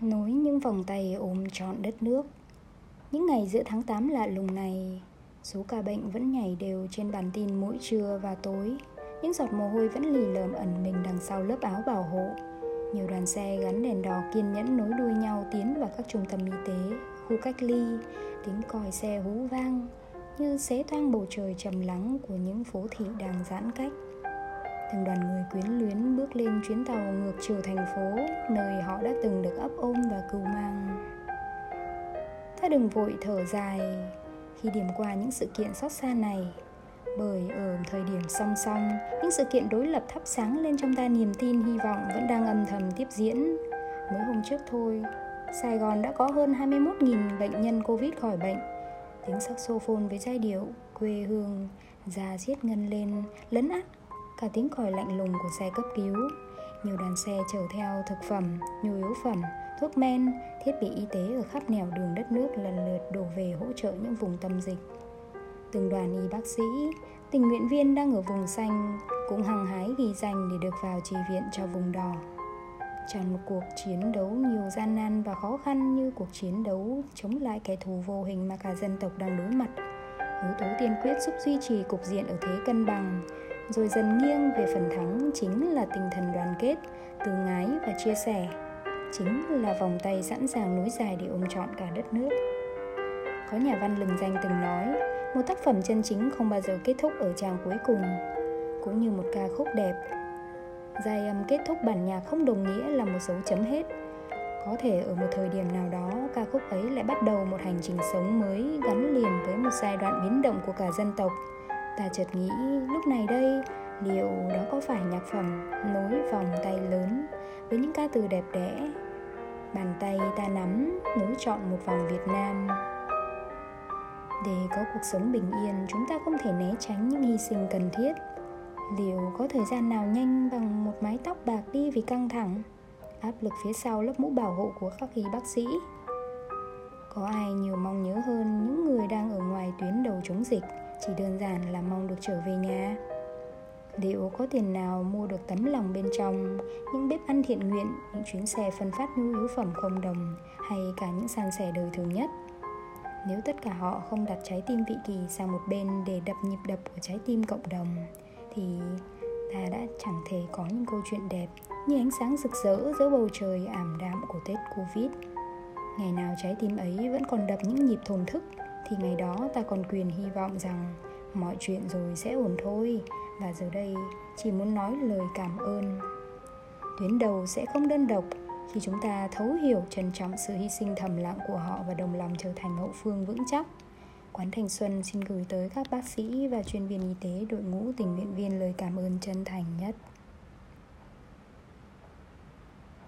Nối những vòng tay ôm trọn đất nước. Những ngày giữa tháng 8 lạ lùng này Số ca bệnh vẫn nhảy đều trên bản tin mỗi trưa và tối. Những giọt mồ hôi vẫn lì lợm ẩn mình đằng sau lớp áo bảo hộ. Nhiều đoàn xe gắn đèn đỏ kiên nhẫn nối đuôi nhau tiến vào các trung tâm y tế, khu cách ly Tiếng còi xe hú vang như xé toang bầu trời trầm lắng của những phố thị đang giãn cách từng đoàn người quyến luyến bước lên chuyến tàu ngược chiều thành phố, nơi họ đã từng được ấp ôm và cừu mang ta đừng vội thở dài khi điểm qua những sự kiện xót xa này, bởi ở thời điểm song song, những sự kiện đối lập thắp sáng lên trong ta niềm tin, hy vọng vẫn đang âm thầm tiếp diễn mới hôm trước thôi, Sài Gòn đã có hơn 21.000 bệnh nhân Covid khỏi bệnh. Tiếng saxophone với giai điệu quê hương già giết ngân lên, lấn át cả tiếng còi lạnh lùng của xe cấp cứu. Nhiều đoàn xe chở theo thực phẩm, nhu yếu phẩm, thuốc men, thiết bị y tế ở khắp nẻo đường đất nước lần lượt đổ về hỗ trợ những vùng tâm dịch. Từng đoàn y bác sĩ, tình nguyện viên đang ở vùng xanh cũng hăng hái ghi danh để được vào trì viện cho vùng đỏ. Tràn một cuộc chiến đấu nhiều gian nan và khó khăn như cuộc chiến đấu chống lại kẻ thù vô hình mà cả dân tộc đang đối mặt. Yếu tố tiên quyết giúp duy trì cục diện ở thế cân bằng rồi dần nghiêng về phần thắng chính là tinh thần đoàn kết, từ ngái và chia sẻ. Chính là vòng tay sẵn sàng nối dài để ôm trọn cả đất nước. Có nhà văn lừng danh từng nói, một tác phẩm chân chính không bao giờ kết thúc ở trang cuối cùng, cũng như một ca khúc đẹp. Giai âm kết thúc bản nhạc không đồng nghĩa là một dấu chấm hết. Có thể ở một thời điểm nào đó, ca khúc ấy lại bắt đầu một hành trình sống mới gắn liền với một giai đoạn biến động của cả dân tộc ta chợt nghĩ lúc này đây, liệu đó có phải nhạc phẩm nối vòng tay lớn với những ca từ đẹp đẽ? Bàn tay ta nắm, nối trọn một vòng việt nam. Để có cuộc sống bình yên, chúng ta không thể né tránh những hy sinh cần thiết. Liệu có thời gian nào nhanh bằng một mái tóc bạc đi vì căng thẳng? Áp lực phía sau lớp mũ bảo hộ của các y bác sĩ. Có ai nhiều mong nhớ hơn những người đang ở ngoài tuyến đầu chống dịch? Chỉ đơn giản là mong được trở về nhà. Liệu có tiền nào mua được tấm lòng bên trong, những bếp ăn thiện nguyện, những chuyến xe phân phát nhu yếu phẩm không đồng, hay cả những san sẻ đời thường nhất. Nếu tất cả họ không đặt trái tim vị kỳ sang một bên để đập nhịp đập của trái tim cộng đồng, thì ta đã chẳng thể có những câu chuyện đẹp như ánh sáng rực rỡ giữa bầu trời ảm đạm của tết covid. Ngày nào trái tim ấy vẫn còn đập những nhịp thồn thức thì ngày đó ta còn quyền hy vọng rằng mọi chuyện rồi sẽ ổn thôi. Và giờ đây chỉ muốn nói lời cảm ơn. Tuyến đầu sẽ không đơn độc khi chúng ta thấu hiểu trân trọng sự hy sinh thầm lặng của họ và đồng lòng trở thành hậu phương vững chắc. Quán thành xuân xin gửi tới các bác sĩ và chuyên viên y tế, đội ngũ tình nguyện viên lời cảm ơn chân thành nhất.